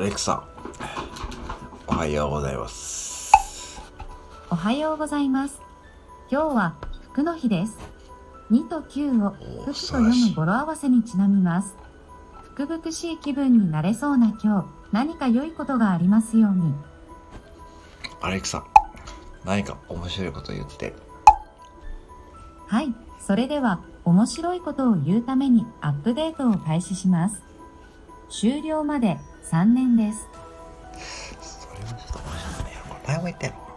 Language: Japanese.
レクサ、おはようございます。おはようございます。今日は服の日です。2と9をお服と読む語呂合わせにちなみます。福々しい気分になれそうな今日、何か良いことがありますように。アレクサ、何か面白いこと言って。はい、それでは面白いことを言うためにアップデートを開始します。終了まで3年です。それはちょっと面白いね。これ前も言ったやろ。